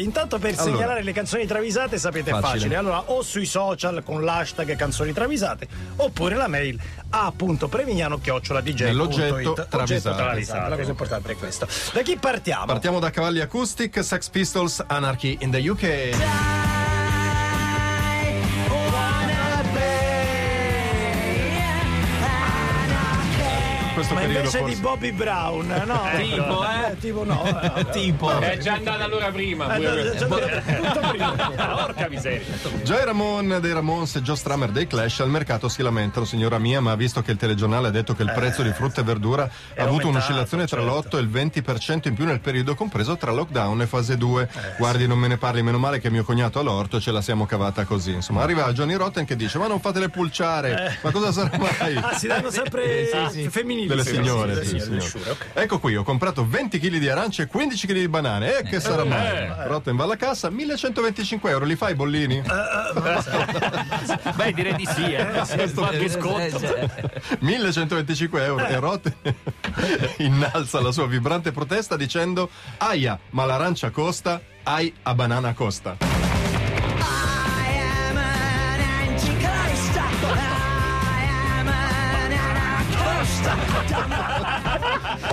Intanto per Allora. segnalare le canzoni travisate sapete è Facile. Allora o sui social con l'hashtag canzoni travisate oppure la mail a appunto premignano chiocciola DJ. Nell'oggetto Oggetto travisato. travisato. La cosa importante è questo. Da chi partiamo? Partiamo da Cavalli Acoustic, Sex Pistols, Anarchy in the UK. Questo Ma periodo invece forse... di Bobby Brown, no? Tipo, eh? tipo no. eh, Tipo. È già andata allora prima. eh, già- tutto prima. Porca miseria. Joey Ramone dei Ramones e Joe Strummer dei Clash al mercato si lamentano, signora mia, ma visto che il telegiornale ha detto che il prezzo di frutta e verdura ha avuto un'oscillazione tra certo. l'8 e il 20% in più nel periodo compreso tra lockdown e fase 2. Guardi, non me ne parli, meno male che mio cognato ha l'orto e ce la siamo cavata così. Insomma, arriva Johnny Rotten che dice: Ma non fatele pulciare, ma cosa sarà mai? Ah, si danno sempre femminili. Delle sì, signore, sì, sì, sì, signore. le sciure, ok. Ecco qui, ho comprato 20 kg di arance e 15 kg di banane. E che sarà mai? Rotten va alla cassa, 1125 euro. Li fai i bollini? Beh, direi di sì, eh. Qualche scotto. 1125 euro e Rotten innalza la sua vibrante protesta dicendo aia ma l'arancia costa ai a banana costa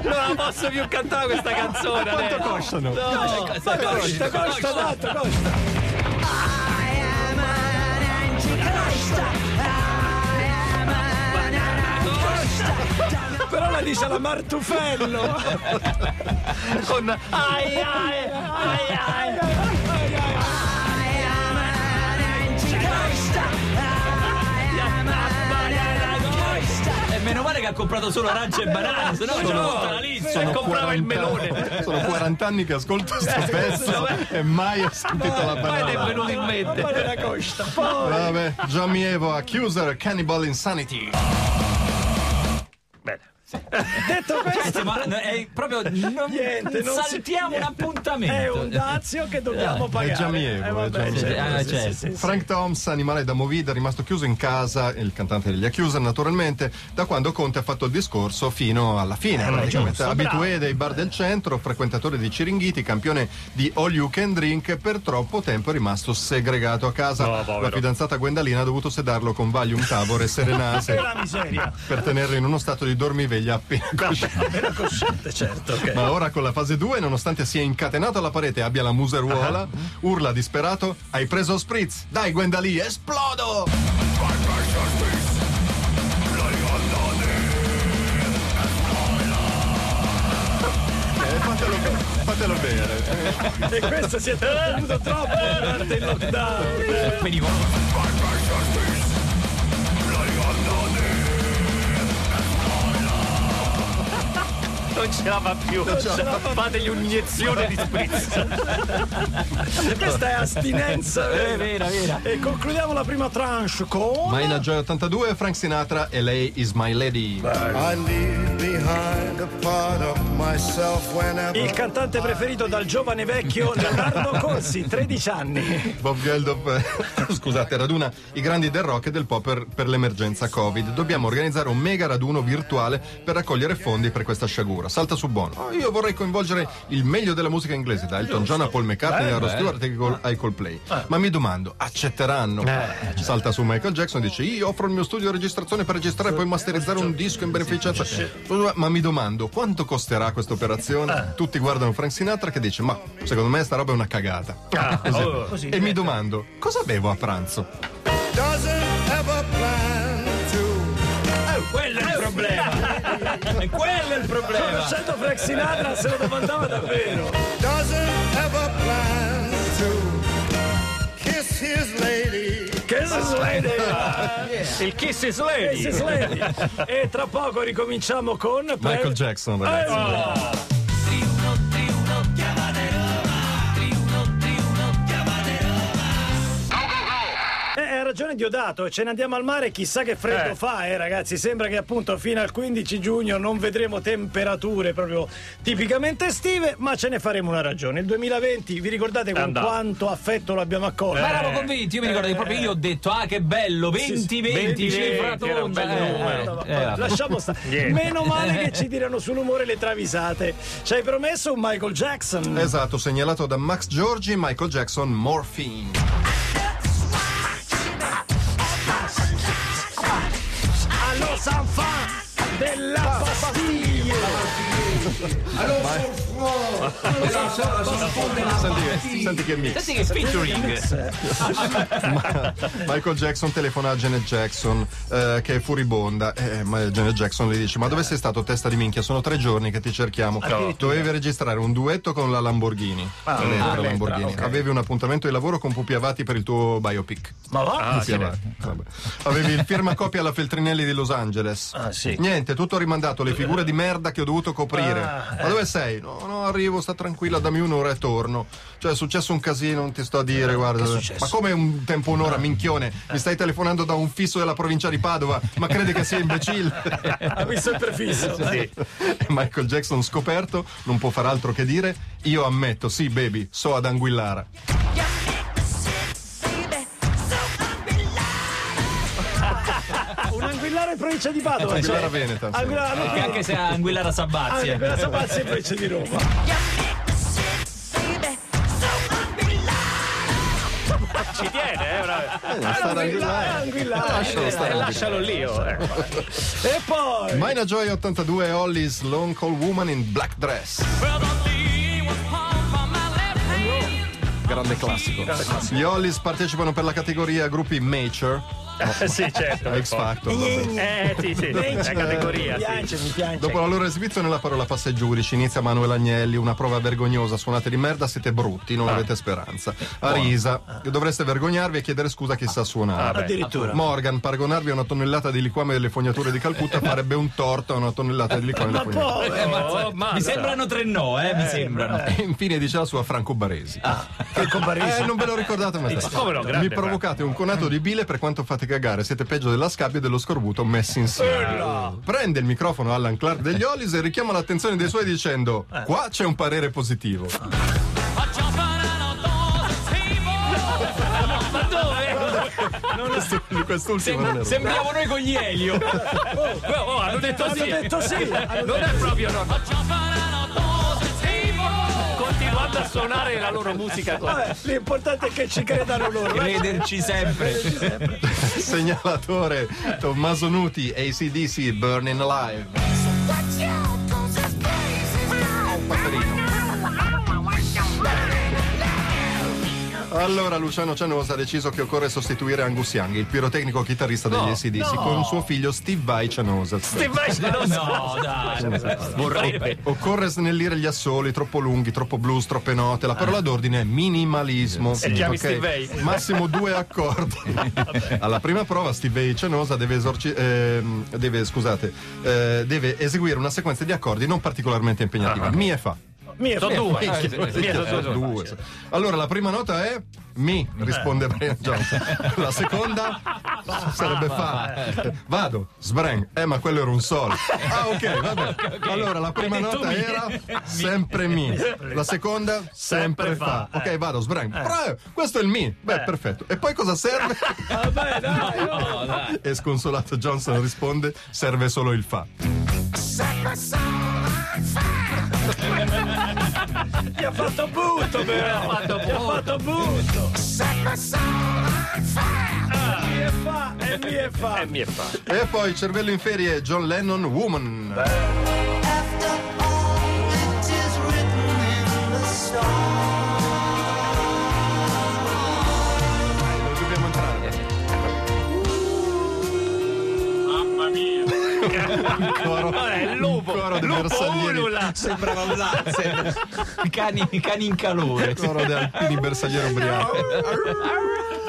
Non la posso più cantare questa canzone. quanto adesso. costano? Ma costa, costa, tanto, costa. Però la dice la Martufello. Con ai ai ai ai. Meno male che ha comprato solo arance e banane, se no c'era tutta la lista. Se comprava il 40 melone. sono 40 anni che ascolto questo pezzo e mai ho sentito la Poi ti è banana venuto in mente. Ma nella costa. Poi. vabbè Gian Mievo Accuser Cannibal Insanity Bene. Detto questo, Senti, ma è proprio non, Niente, non si- saltiamo un appuntamento. è un dazio che dobbiamo pagare. già mievo, Eh, è vabbè, già mievo. sì, certo. sì, sì, sì. Frank Toms, animale da movida, è rimasto chiuso in casa, il cantante degli Accuser naturalmente, da quando Conte ha fatto il discorso fino alla fine. praticamente. giusto, Abitué dei bar del centro, frequentatore di Ciringhiti, campione di All You Can Drink, per troppo tempo è rimasto segregato a casa. No. La fidanzata Gwendalina ha dovuto sedarlo con Valium Tavor e Serenase per tenerlo in uno stato di dormiveglia appena cosciente. Era cosciente, certo. ok. Ma ora con la fase 2, nonostante sia incatenato alla parete e abbia la museruola, urla disperato: Hai preso spritz? Dai, Gwendalì, esplodo! Eh, fatelo, fatelo bene. E questo si è trattenuto troppo durante il lockdown. Non ce la fa più. Fategli un'iniezione di spritz. Questa è astinenza. È vera, vera. E concludiamo la prima tranche con. Maina Joy 82, Frank Sinatra e lei is my lady. I leave behind a part of myself whenever Il cantante preferito dal giovane vecchio Leonardo Corsi, 13 anni. Bob Geldof, eh, scusate, raduna i grandi del rock e del pop per, per l'emergenza Covid. Dobbiamo organizzare un mega raduno virtuale per raccogliere fondi per questa sciagura. Salta su buono. Oh, io vorrei coinvolgere il meglio della musica inglese, da Elton John a Paul McCartney a Ross Stewart ai Col- ai Coldplay. Ma mi domando, accetteranno? Salta su Michael Jackson e dice: Io offro il mio studio di registrazione per registrare e poi masterizzare un disco in beneficenza. Ma mi domando, quanto costerà questa operazione? Tutti guardano Frank Sinatra che dice: Ma secondo me sta roba è una cagata. Così. E mi domando, cosa bevo a pranzo? doesn't have a plan to Quello è il problema. Quello è il problema. Conoscendo Frank Sinatra se lo domandava davvero. Lady! Il kiss is Che si lady. lady! E tra poco ricominciamo con. Michael Jackson, ragazzi. Eh, ragione Diodato, ce ne andiamo al mare, chissà che freddo Eh. fa, eh ragazzi. Sembra che appunto fino al 15 giugno non vedremo temperature proprio tipicamente estive, ma ce ne faremo una ragione. Il 2020, vi ricordate con andato. quanto affetto lo abbiamo accolto? Ma eravamo convinti, io mi ricordo che proprio io ho detto, ah che bello, 20, 20, 20, cifra che era un tonda. bel eh, numero. eh, vabbè. Lasciamo stare. Niente. Meno male che ci tirano sull'umore le travisate. Ci hai promesso un Michael Jackson. Esatto, segnalato da Max Giorgi, Michael Jackson, Morphine. enfants de la pastille. Della pastiglia. Senti, senti che mix. Senti che featuring. Michael Jackson telefona a Janet Jackson, eh, che è furibonda. Eh, ma Janet Jackson le dice: Ma dove sei stato, testa di minchia? Sono tre giorni che ti cerchiamo. Dovevi registrare un duetto con la Lamborghini. Ah, L'Elettra l'Elettra, Lamborghini. ok. Avevi un appuntamento di lavoro con Pupi Avati per il tuo biopic. Ma va? Pupi Avati. Vabbè. Avevi il firmacopia alla Feltrinelli di Los Angeles. Ah, sì. Niente, tutto rimandato, le figure di merda che ho dovuto coprire. Ah, Ma dove sei? No, no, arrivo, sta tranquilla, dammi un'ora e torno. Cioè, è successo un casino, non ti sto a dire, guarda. successo? Ma come un tempo un'ora, minchione? Mi stai telefonando da un fisso della provincia di Padova, ma credi che sia imbecille? Ha visto il prefisso? Sì. Michael Jackson scoperto non può far altro che dire: Io ammetto, sì, baby, so ad Anguillara. Un anguillaro in provincia di Padova. Anguillara cioè. Veneta, sì. Anguillaro Che anche se Anguillara Sabazia. quella Sabazia in provincia di Roma. Ci tiene, eh, ad Anguillara. Lascialo eh, stare. lascialo lì. oh, eh. E poi Mina Joy 82 e Holly's Lone Cold Woman in Black Dress. Grande classico. Gli Hollies partecipano per la categoria gruppi Mature Eh, sì, certo. X. Factor. Eh, sì, sì, la categoria. mi sì. piace, mi piace. Dopo la loro esibizione la parola passa ai giudici, inizia Manuel Agnelli, una prova vergognosa, suonate di merda, siete brutti, non avete speranza. Arisa, dovreste vergognarvi e chiedere scusa a chi sa suonare. Addirittura. Morgan, paragonarvi a una tonnellata di liquame delle fognature di Calcutta farebbe un torto a una tonnellata di liquame delle Ma fognature. poi Eh, mazza, Oh, mazza. mi sembrano tre no, eh, mi sembrano. E infine dice la sua Franco Baresi. Che con Baresi. Eh, non ve lo ricordate mai? Come no, grande, Mi provocate un conato di bile per quanto fate cagare. Siete peggio della scabbia e dello scorbuto messi insieme. Prende il microfono Alan Clark degli Hollies e richiama l'attenzione dei suoi dicendo: Qua c'è un parere positivo. Ma dove? Quest'ultimo. Sembriamo noi con gli Elio. Oh, hanno detto Hanno sì. detto sì. hanno Non è proprio no. A suonare la loro musica Vabbè, l'importante è che ci credano loro. Crederci sempre. Segnalatore Tommaso Nuti, ACDC, Burning Alive. Allora Luciano Cianosa ha deciso che occorre sostituire Angus Young, il pirotecnico chitarrista degli ACDC, con suo figlio Steve Vai Cianosa. Steve Vai so. No, dai. Vorrebbe. Occorre snellire gli assoli, troppo lunghi, troppo blues, troppe note. La parola d'ordine è minimalismo. E chiami Ok? Steve Vai. Massimo due accordi. Alla prima prova Steve Vai Cianosa deve, esorci- ehm, deve, scusate, eh, deve eseguire una sequenza di accordi non particolarmente impegnativa. Mi e fa. Mia Sono due. Minchia, Mia, sono due, sono due. Allora, la prima nota è mi, risponde Brian Johnson. La seconda sarebbe fa. Vado, sbrang. Eh, ma quello era un sol. Ah, ok, vabbè. Allora, la prima nota mi. era sempre mi. La seconda, sempre fa. Ok, vado, sbrang. Bra- Questo è il mi. Beh, perfetto. E poi cosa serve? Vabbè, dai, no. Dai. E sconsolato Johnson risponde: serve solo il fa. Ti ha fatto butto, però. Ti ha fatto butto. Mi e fa, e mi e fa. Eh, mi è fa. E poi cervello in ferie, John Lennon, Woman. After Un coro, il lupo. coro di lupo bersaglieri. ulula. Sembrava un lazzer. Cani, cani in calore. Coro di alpini bersaglieri ubriachi.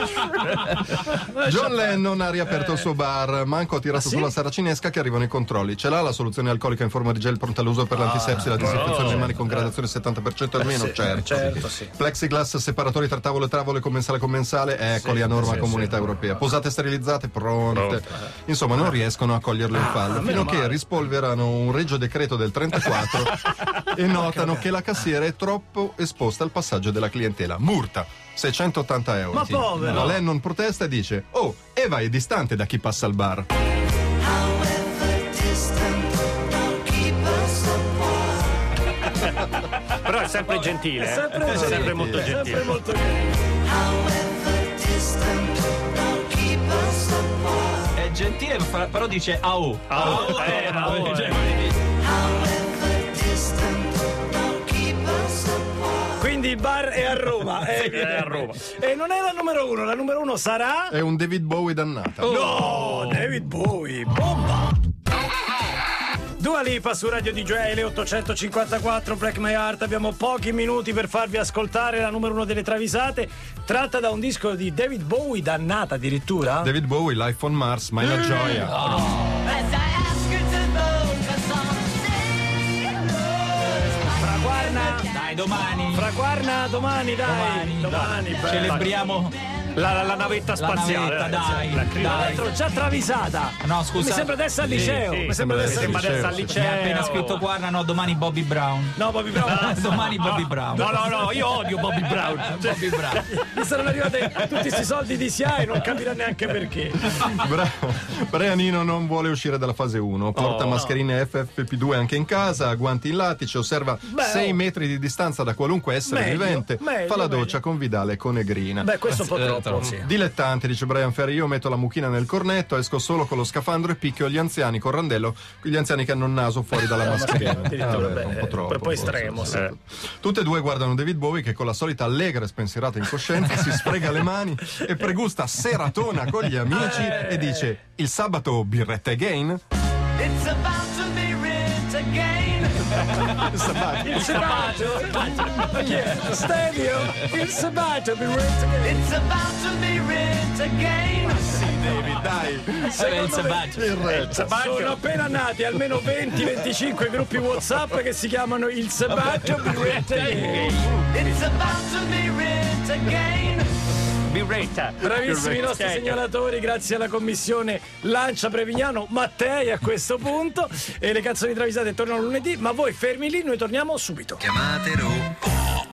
John Lennon ha riaperto il suo bar, Manco ha tirato sulla saracinesca che arrivano i controlli. Ce l'ha la soluzione alcolica in forma di gel pronta all'uso per l'antisepsi e la disinfezione delle mani con gradazione 70% almeno? certo. certo, sì. Plexiglass separatori tra tavolo e tavolo e commensale commensale? Eccoli a norma comunità europea. Posate sterilizzate? Pronte. Insomma, non riescono a coglierlo in fallo. Fino a che rispolverano un regio decreto del 34 e notano che la cassiera è troppo esposta al passaggio della clientela. Multa 680 euro. Ma povero. La Lennon protesta e dice: Oh, Eva è distante da chi passa al bar. Però è sempre gentile. È eh. sempre, È sempre gentile, molto è sempre gentile. molto gentile. However distant, don't keep us apart. È gentile, fa- però dice au. Oh, Quindi il bar è a Roma. eh, è a Roma. E non è la numero uno, la numero uno sarà. È un David Bowie dannata. No, David Bowie, bomba! Dua Lipa su Radio DJ, le 854 Black My Heart. Abbiamo pochi minuti per farvi ascoltare la numero uno delle travisate, tratta da un disco di David Bowie, dannata addirittura. David Bowie, Life on Mars, ma è una gioia. As Dai, domani. Fraguarna domani, dai. Domani, bello. Celebriamo La, la- la navetta la spaziale. navetta, dai. La dai. L'ho già travisata. No, scusa. Mi sembra adesso al Sì, liceo. sì, Mi sembra adesso al liceo. al Mi liceo. ha appena scritto guarda, no, domani Bobby Brown. No, Bobby Brown. domani Bobby Brown. No, no, no, io odio Bobby Brown. Bobby Brown. Mi saranno arrivati tutti questi soldi di SIA e non capirà neanche perché. Bra- Brianino non vuole uscire dalla fase 1, porta Oh, mascherine FFP2 anche in casa, guanti in lattice, osserva Beh, 6 oh. metri di distanza da qualunque essere Meglio, vivente, meglio, fa la doccia meglio. con Vidale e con Negrina. Beh, questo è un po' troppo. troppo. sì. Dilettante, dice Brian Ferry, io metto la mucchina nel cornetto, esco solo con lo scafandro e picchio gli anziani con randello, gli anziani che hanno il naso fuori dalla mascherina. Vabbè, beh, un po' troppo. un po' forse, estremo, sì. sì. Tutte e due guardano David Bowie che con la solita allegra e spensierata incoscienza si sfrega le mani e pregusta seratona con gli amici e dice il sabato birretta again? It's about to be writ Il sabato. Chi è? Stadio. Il sabato. be again. It's about to be writ again. Dai, Eh, il sabaggio. il re. Sono appena nati almeno 20-25 gruppi WhatsApp che si chiamano il sabato. be right again. It's about to be writ again. Birretta. Bravissimi i nostri Birretta. segnalatori, grazie alla commissione Lancia Prevignano, Mattei a questo punto. E le canzoni travisate tornano lunedì, ma voi fermi lì, noi torniamo subito. Chiamatelo